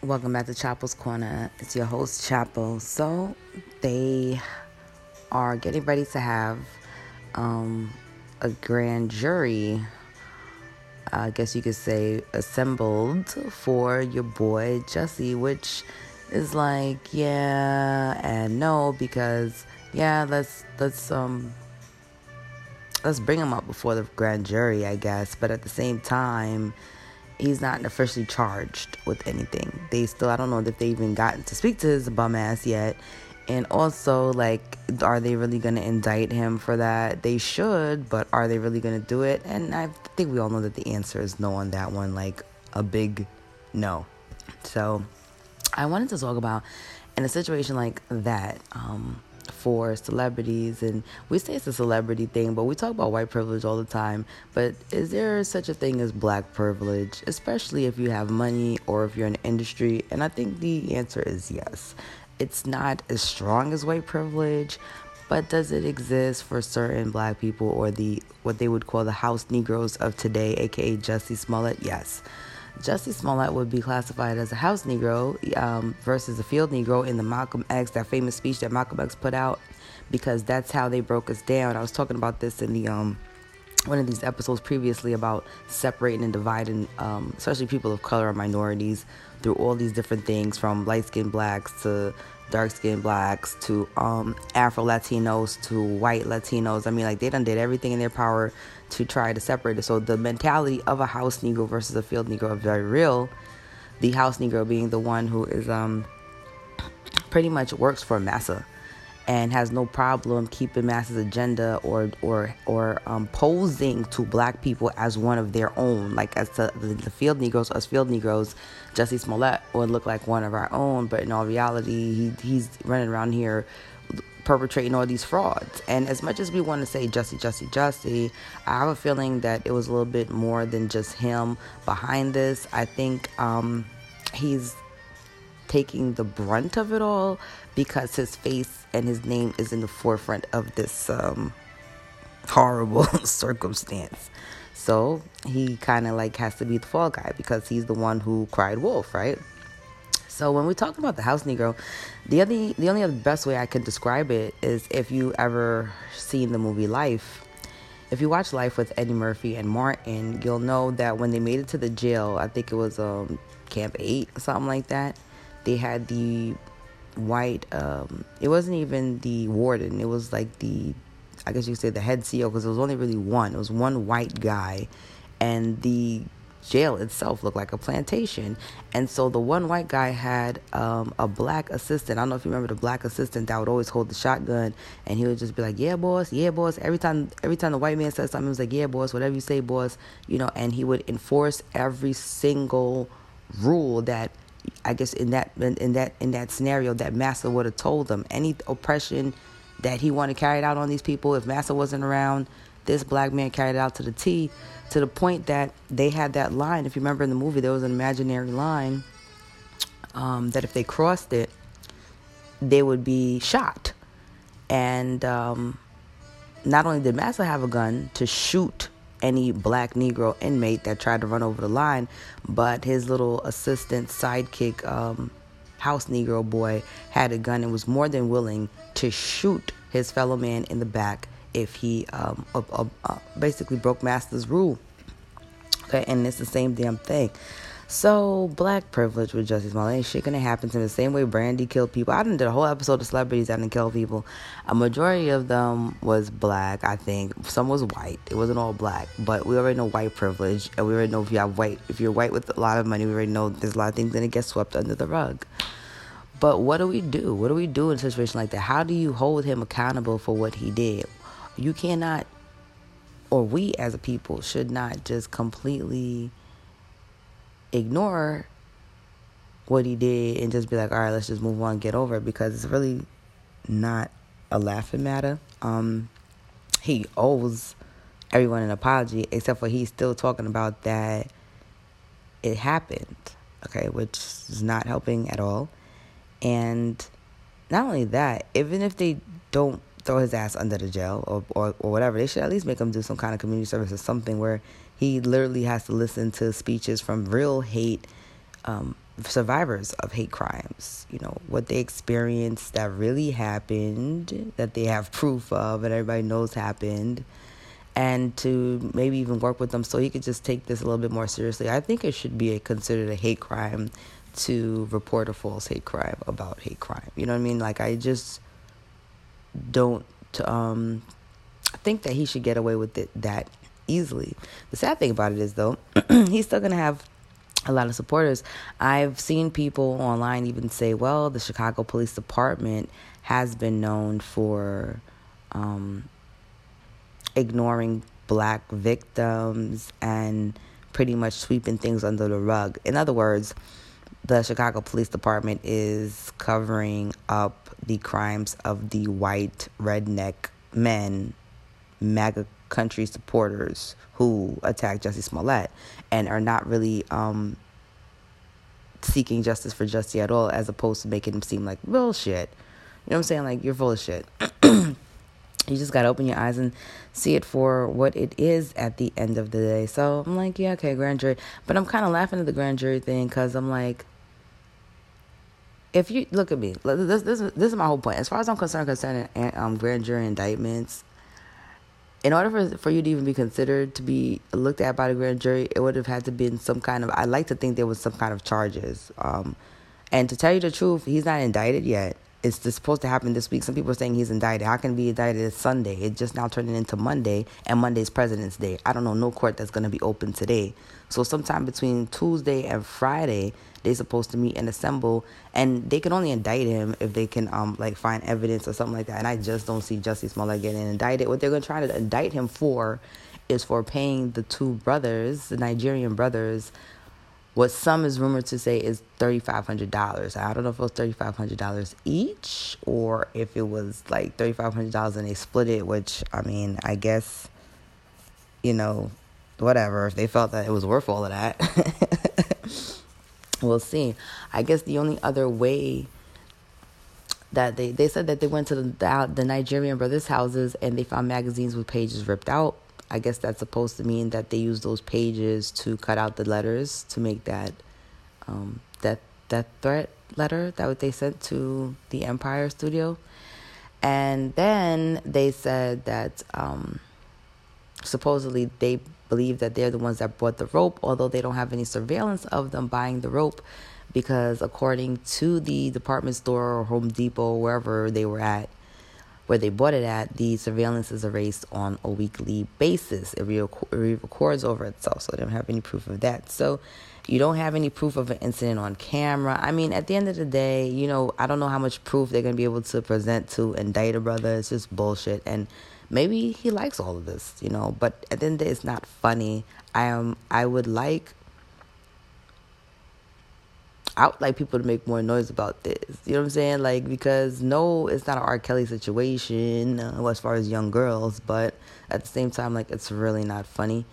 Welcome back to Chapo's Corner. It's your host, Chapo. So, they are getting ready to have um, a grand jury, I guess you could say, assembled for your boy, Jussie, which is like, yeah and no, because, yeah, let's, let's, um, let's bring him up before the grand jury, I guess. But at the same time, he's not officially charged with anything. They still, I don't know if they even gotten to speak to his bum ass yet. And also, like, are they really going to indict him for that? They should, but are they really going to do it? And I think we all know that the answer is no on that one, like a big no. So, I wanted to talk about in a situation like that. Um, for celebrities and we say it's a celebrity thing but we talk about white privilege all the time. But is there such a thing as black privilege especially if you have money or if you're in industry? And i think the answer is yes. It's not as strong as white privilege but does it exist for certain black people or the what they would call the house negroes of today aka jussie smollett? Yes Jussie Smollett would be classified as a house Negro um, versus a field Negro in the Malcolm X, that famous speech that Malcolm X put out, because that's how they broke us down. I was talking about this in the um, one of these episodes previously about separating and dividing, um, especially people of color or minorities, through all these different things from light skinned blacks to dark skinned blacks to um, Afro Latinos to white Latinos. I mean, like they done did everything in their power to try to separate it. So the mentality of a house Negro versus a field Negro is very real. The house Negro being the one who is um, pretty much works for Massa and has no problem keeping Massa's agenda or or or um, posing to black people as one of their own. Like as the, the field Negroes, us field Negroes, Jussie Smollett would look like one of our own, but in all reality, he he's running around here perpetrating all these frauds. And as much as we want to say Jussie, Jussie, Jussie, I have a feeling that it was a little bit more than just him behind this. I think um, he's taking the brunt of it all because his face and his name is in the forefront of this um, horrible circumstance. So he kind of like has to be the fall guy because he's the one who cried wolf, right? So when we talk about the house Negro, the only the only other best way I can describe it is if you ever seen the movie Life. If you watch Life with Eddie Murphy and Martin, you'll know that when they made it to the jail, I think it was um, Camp Eight something like that. They had the white. Um, it wasn't even the warden. It was like the, I guess you could say the head CEO because it was only really one. It was one white guy, and the jail itself looked like a plantation. And so the one white guy had um, a black assistant. I don't know if you remember the black assistant that would always hold the shotgun, and he would just be like, "Yeah, boss, yeah, boss." Every time, every time the white man said something, he was like, "Yeah, boss, whatever you say, boss," you know. And he would enforce every single rule that I guess in that in that in that scenario that Massa would have told them any oppression that he wanted carried out on these people if Massa wasn't around this black man carried it out to the T to the point that they had that line. If you remember in the movie, there was an imaginary line um, that if they crossed it, they would be shot. And um, not only did Massa have a gun to shoot any black Negro inmate that tried to run over the line, but his little assistant sidekick, um, house Negro boy, had a gun and was more than willing to shoot his fellow man in the back if he um, uh, uh, uh, basically broke master's rule. Okay, and it's the same damn thing. So black privilege with Jussie Smollett ain't shit gonna happen to the same way Brandy killed people. I done did a whole episode of celebrities that didn't kill people. A majority of them was black, I think. Some was white. It wasn't all black, but we already know white privilege, and we already know if you have white, if you're white with a lot of money, we already know there's a lot of things that get swept under the rug. But what do we do? What do we do in a situation like that? How do you hold him accountable for what he did? You cannot, or we as a people should not just completely ignore what he did and just be like, all right, let's just move on, get over it, because it's really not a laughing matter. Um, he owes everyone an apology, except for he's still talking about that it happened, okay, which is not helping at all. And not only that, even if they don't throw his ass under the jail or, or, or whatever, they should at least make him do some kind of community service or something where he literally has to listen to speeches from real hate um, survivors of hate crimes, you know, what they experienced that really happened, that they have proof of, and everybody knows happened, and to maybe even work with them so he could just take this a little bit more seriously. I think it should be a, considered a hate crime to report a false hate crime about hate crime. You know what I mean? Like, I just don't um, think that he should get away with it that easily. The sad thing about it is, though, he's still going to have a lot of supporters. I've seen people online even say, well, the Chicago Police Department has been known for um, ignoring black victims and pretty much sweeping things under the rug. In other words, the Chicago Police Department is covering up the crimes of the white redneck men, MAGA country supporters who attacked Jussie Smollett and are not really um, seeking justice for Jussie at all, as opposed to making him seem like bullshit. You know what I'm saying? Like, you're full of shit. you just got to open your eyes and see it for what it is at the end of the day. So I'm like, yeah, okay, grand jury. But I'm kind of laughing at the grand jury thing because I'm like, if you look at me, this, this, this is my whole point. As far as I'm concerned, concerning um, grand jury indictments, in order for for you to even be considered to be looked at by the grand jury, it would have had to been some kind of. I like to think there was some kind of charges. Um, and to tell you the truth, he's not indicted yet. It's supposed to happen this week. Some people are saying he's indicted. How can be indicted? It's Sunday. It just now turning into Monday, and Monday's President's Day. I don't know no court that's going to be open today. So sometime between Tuesday and Friday, they're supposed to meet and assemble, and they can only indict him if they can um like find evidence or something like that. And I just don't see Jussie Smollett getting indicted. What they're going to try to indict him for is for paying the two brothers, the Nigerian brothers, what some is rumored to say is thirty five hundred dollars. I don't know if it was thirty five hundred dollars each or if it was like thirty five hundred dollars and they split it. Which I mean, I guess you know, whatever. If they felt that it was worth all of that. we'll see. I guess the only other way that they they said that they went to the the Nigerian brothers' houses and they found magazines with pages ripped out. I guess that's supposed to mean that they used those pages to cut out the letters to make that um, that that threat letter that they sent to the Empire Studio. And then they said that um, supposedly they believe that they're the ones that bought the rope, although they don't have any surveillance of them buying the rope, because according to the department store or Home Depot, wherever they were at, where they bought it at, the surveillance is erased on a weekly basis. It, re- records over itself, so they don't have any proof of that. So you don't have any proof of an incident on camera. I mean, at the end of the day, you know, I don't know how much proof they're going to be able to present to indict a brother. It's just bullshit. And maybe he likes all of this, you know, but at the end of the day, it's not funny. I am, I would like, I would like people to make more noise about this. You know what I'm saying? Like, because no, it's not an R. Kelly situation uh, as far as young girls, but at the same time, like, it's really not funny.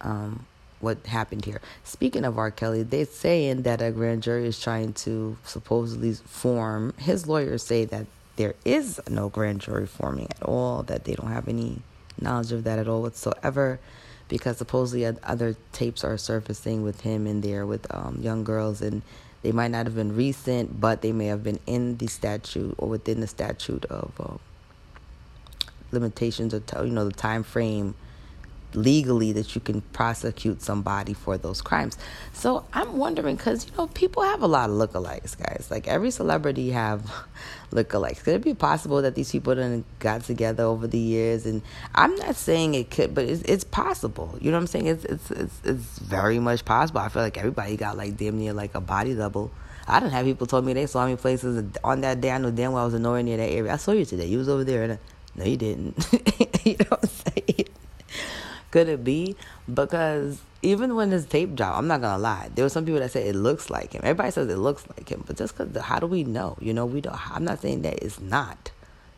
Um, what happened here. Speaking of R. Kelly, they're saying that a grand jury is trying to supposedly form. His lawyers say that there is no grand jury forming at all, that they don't have any knowledge of that at all whatsoever, because supposedly other tapes are surfacing with him in there with um, young girls, and they might not have been recent, but they may have been in the statute or within the statute of um, limitations or you know the time frame legally that you can prosecute somebody for those crimes. So I'm wondering because you know people have a lot of lookalikes, guys. Like every celebrity have lookalikes. Could it be possible that these people done got together over the years? And I'm not saying it could, but it's, it's possible. You know what I'm saying? It's, it's it's it's very much possible. I feel like everybody got like damn near like a body double. I didn't have people told me they saw me places on that day. I know damn well I was nowhere near that area. I saw you today. You was over there. And I, no, you didn't. you know? Could it be? Because even when his tape dropped, I'm not gonna lie. There were some people that said it looks like him. Everybody says it looks like him, but just because how do we know? You know, we don't. I'm not saying that it's not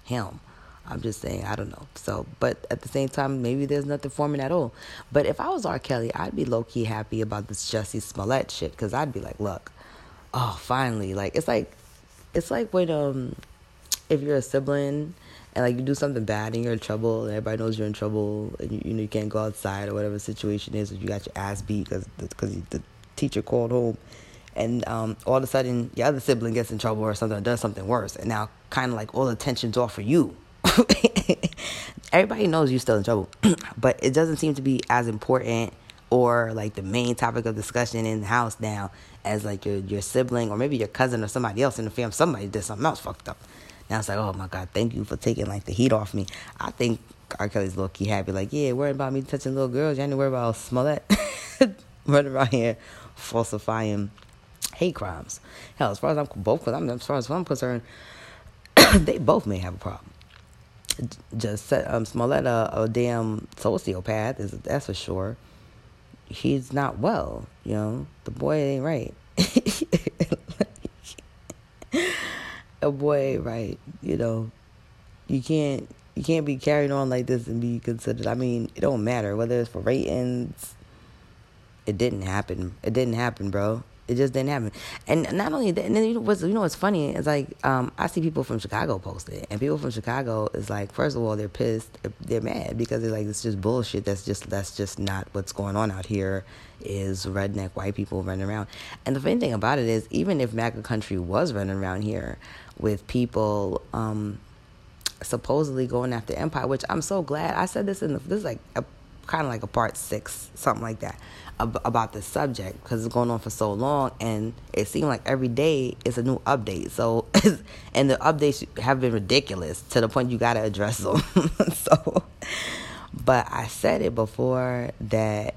him. I'm just saying I don't know. So, but at the same time, maybe there's nothing forming at all. But if I was R. Kelly, I'd be low key happy about this Jussie Smollett shit because I'd be like, look, oh, finally, like it's like, it's like when um, if you're a sibling and like you do something bad and you're in trouble and everybody knows you're in trouble and you, you know you can't go outside or whatever the situation is or you got your ass beat because because the teacher called home and um, all of a sudden your other sibling gets in trouble or something or does something worse, and now kind of like all the tension's off for you. Everybody knows you're still in trouble, but it doesn't seem to be as important or like the main topic of discussion in the house now as like your your sibling or maybe your cousin or somebody else in the family. Somebody did something else fucked up. Now was like, oh my god, thank you for taking like the heat off me. I think R. Kelly's low key happy, like, yeah, worried about me touching little girls. You ain't worried about Smollett running around here falsifying hate crimes. Hell, as far as I'm both, I'm as far as I'm concerned, they both may have a problem. Just um, Smollett a, a damn sociopath is that's for sure. He's not well, you know. The boy ain't right. a boy right. You know, you can't you can't be carrying on like this and be considered. I mean, it don't matter whether it's for ratings. It didn't happen. It didn't happen, bro. It just didn't happen. And not only that, and then you know what's you know what's funny is like um, I see people from Chicago post it, and people from Chicago is like, first of all, they're pissed, they're mad because they're like, it's just bullshit. That's just that's just not what's going on out here. Is redneck white people running around, and the funny thing about it is, even if MAGA country was running around here with people. Um, supposedly going after Empire, which I'm so glad. I said this in the this is like a kind of like a part six, something like that, ab- about the subject because it's going on for so long, and it seemed like every day is a new update. So, and the updates have been ridiculous to the point you got to address them. so, but I said it before that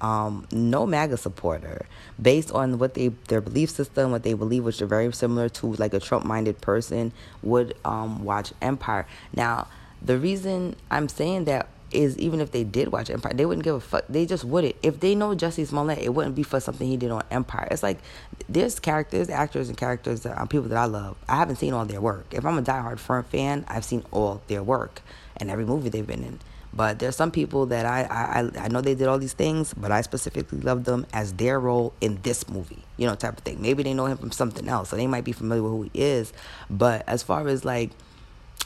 um, no MAGA supporter, based on what they their belief system, what they believe, which are very similar to like a Trump-minded person, would um, watch Empire. Now, the reason I'm saying that is even if they did watch Empire, they wouldn't give a fuck. They just wouldn't. If they know Jussie Smollett, it wouldn't be for something he did on Empire. It's like there's characters, actors, and characters that are people that I love. I haven't seen all their work. If I'm a diehard fan, I've seen all their work and every movie they've been in. But there's some people that I, I I know they did all these things, but I specifically love them as their role in this movie, you know, type of thing. Maybe they know him from something else, so they might be familiar with who he is. But as far as like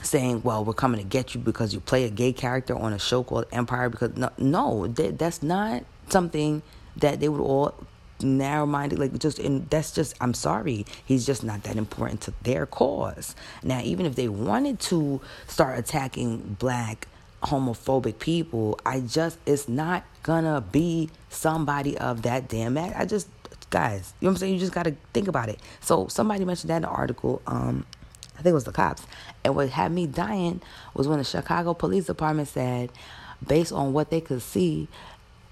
saying, "Well, we're coming to get you because you play a gay character on a show called Empire," because no, no, that, that's not something that they would all narrow minded like just and that's just i'm sorry he's just not that important to their cause now even if they wanted to start attacking black homophobic people. I just, it's not gonna be somebody of that damn act. I just, guys, you know what I'm saying? You just gotta think about it. So somebody mentioned that in the article. Um, I think it was the cops. And what had me dying was when the Chicago Police Department said, based on what they could see,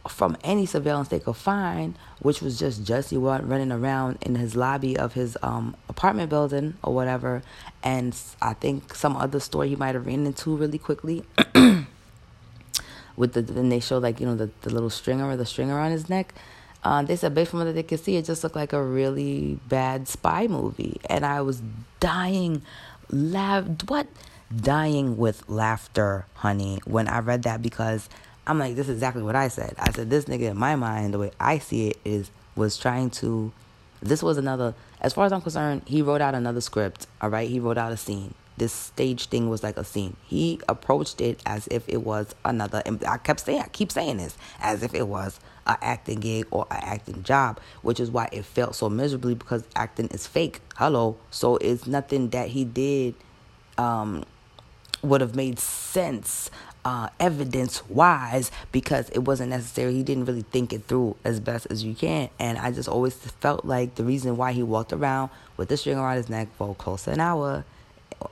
from any surveillance they could find, which was just Jussie running around in his lobby of his um, apartment building or whatever, and I think some other store he might have ran into really quickly. With the then they showed like you know the the little stringer or the stringer on his neck. Uh, they said based from what they could see, it just looked like a really bad spy movie, and I was dying, laugh what, dying with laughter, honey, when I read that because I'm like, this is exactly what I said. I said, this nigga in my mind, the way I see it is, was trying to, this was another, as far as I'm concerned, he wrote out another script, all right? He wrote out a scene. This stage thing was like a scene. He approached it as if it was another, and I kept saying, I keep saying this, as if it was a acting gig or an acting job, which is why it felt so miserably because acting is fake. Hello. So it's nothing that he did um, would have made sense uh, evidence wise because it wasn't necessary. He didn't really think it through as best as you can. And I just always felt like the reason why he walked around with the string around his neck for close to an hour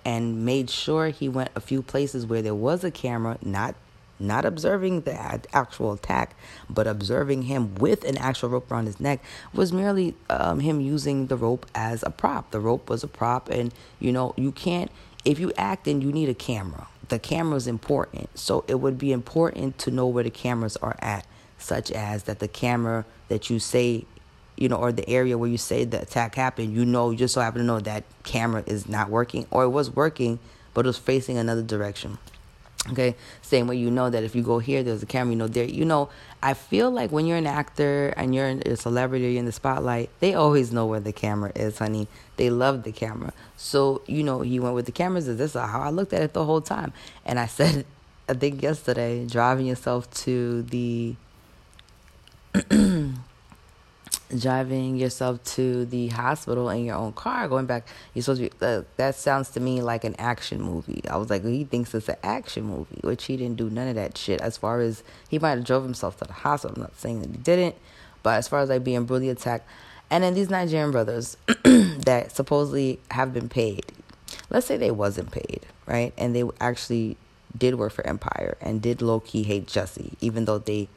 and made sure he went a few places where there was a camera, not not observing the actual attack, but observing him with an actual rope around his neck was merely um, him using the rope as a prop. The rope was a prop, and you know you can't if you act and you need a camera the camera is important. So it would be important to know where the cameras are at, such as that the camera that you say, you know, or the area where you say the attack happened, you know, you just so happen to know that camera is not working or it was working, but it was facing another direction. Okay, same way you know that if you go here, there's a camera. You know there. You know, I feel like when you're an actor and you're a celebrity, you're in the spotlight. They always know where the camera is, honey. They love the camera. So you know, he went with the cameras. Is this how I looked at it the whole time? And I said, I think yesterday, driving yourself to the driving yourself to the hospital in your own car, going back. You're supposed to. Be, uh, that sounds to me like an action movie. I was like, he thinks it's an action movie, which he didn't do none of that shit. As far as he might have drove himself to the hospital. I'm not saying that he didn't, but as far as like being brutally attacked, and then these Nigerian brothers that supposedly have been paid. Let's say they wasn't paid, right? And they actually did work for Empire and did low key hate Jussie, even though they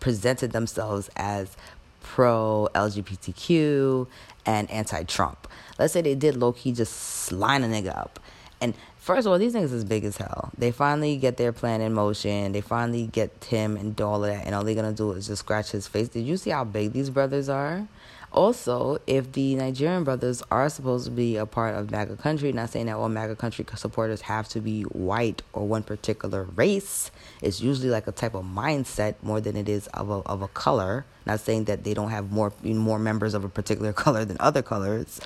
presented themselves as pro LGBTQ and anti Trump. Let's say they did low key just line a nigga up. And first of all, these niggas is big as hell. They finally get their plan in motion. They finally get Tim and of that, and all they're gonna do is just scratch his face. Did you see how big these brothers are? Also, if the Nigerian brothers are supposed to be a part of MAGA country, not saying that all MAGA country supporters have to be white or one particular race, it's usually like a type of mindset more than it is of a, of a color. Not saying that they don't have more more members of a particular color than other colors.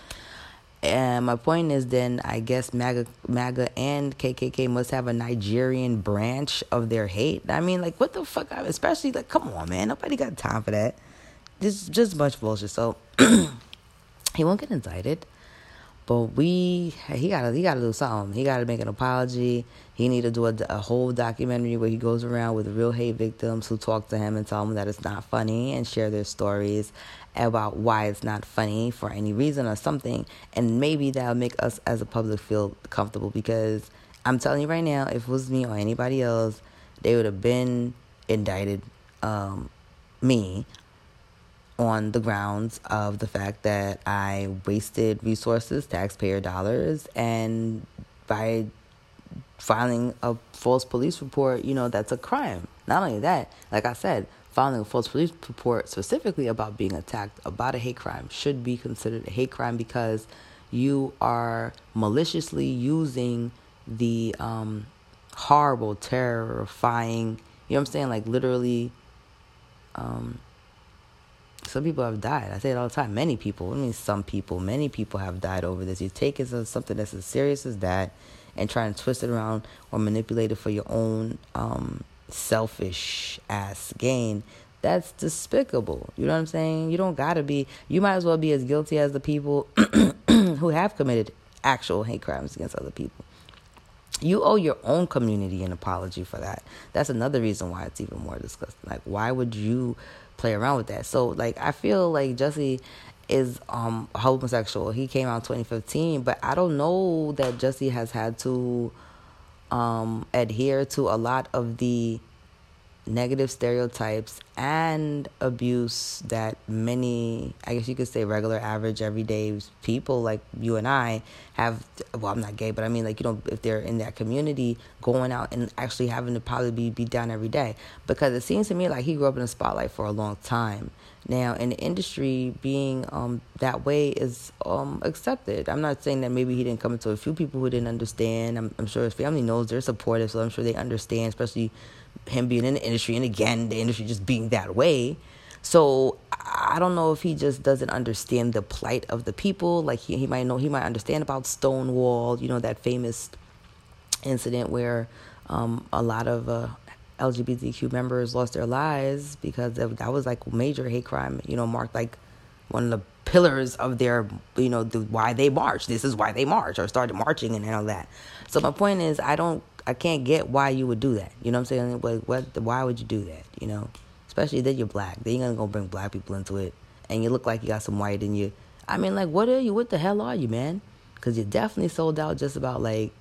And my point is, then I guess MAGA, MAGA and KKK must have a Nigerian branch of their hate. I mean, like, what the fuck? Especially like, come on, man, nobody got time for that. This is just a bunch of bullshit. So he won't get indicted. But we, he gotta, he gotta do something. He gotta make an apology. He need to do a, a whole documentary where he goes around with real hate victims who talk to him and tell him that it's not funny and share their stories about why it's not funny for any reason or something. And maybe that'll make us as a public feel comfortable because I'm telling you right now, if it was me or anybody else, they would have been indicted um, me on the grounds of the fact that I wasted resources, taxpayer dollars, and by filing a false police report, you know, that's a crime. Not only that, like I said, filing a false police report specifically about being attacked about a hate crime should be considered a hate crime because you are maliciously using the um, horrible, terrifying, you know what I'm saying? Like literally, um, some people have died. I say it all the time. Many people, I mean, some people, many people have died over this. You take it as something that's as serious as that and try and twist it around or manipulate it for your own um, selfish ass gain. That's despicable. You know what I'm saying? You don't gotta be. You might as well be as guilty as the people who have committed actual hate crimes against other people. You owe your own community an apology for that. That's another reason why it's even more disgusting. Like, why would you play around with that. So like I feel like Jussie is um homosexual. He came out in 2015, but I don't know that Jussie has had to um adhere to a lot of the negative stereotypes and abuse that many, I guess you could say, regular, average, everyday people like you and I have. Well, I'm not gay, but I mean, like, you know, if they're in that community, going out and actually having to probably be beat down every day. Because it seems to me like he grew up in the spotlight for a long time. Now, in the industry, being um, that way is um, accepted. I'm not saying that maybe he didn't come into a few people who didn't understand. I'm, I'm sure his family knows they're supportive, so I'm sure they understand, especially him being in the industry and again the industry just being that way. So i don't know if he just doesn't understand the plight of the people. Like he, he might know he might understand about stonewall you know that famous incident where um, a lot of uh, lgbtq members lost their lives because of, that was like major hate crime you know marked like one of the pillars of their you know the, why they march this is why they march or started marching and all that. So my point is i don't I can't get why you would do that. You know what I'm saying? What, why would you do that? You know, especially that you're black. They ain't gonna go bring black people into it, and you look like you got some white in you. I mean, like, what are you? What the hell are you, man? Because you definitely sold out just about like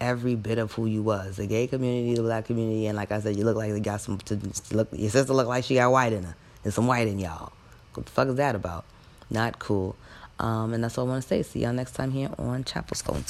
every bit of who you was the gay community, the black community, and like I said, you look like you got some. To, look, your sister look like she got white in her, and some white in y'all. What the fuck is that about? Not cool. Um, and that's all I want to say. See y'all next time here on Chapo's Corner.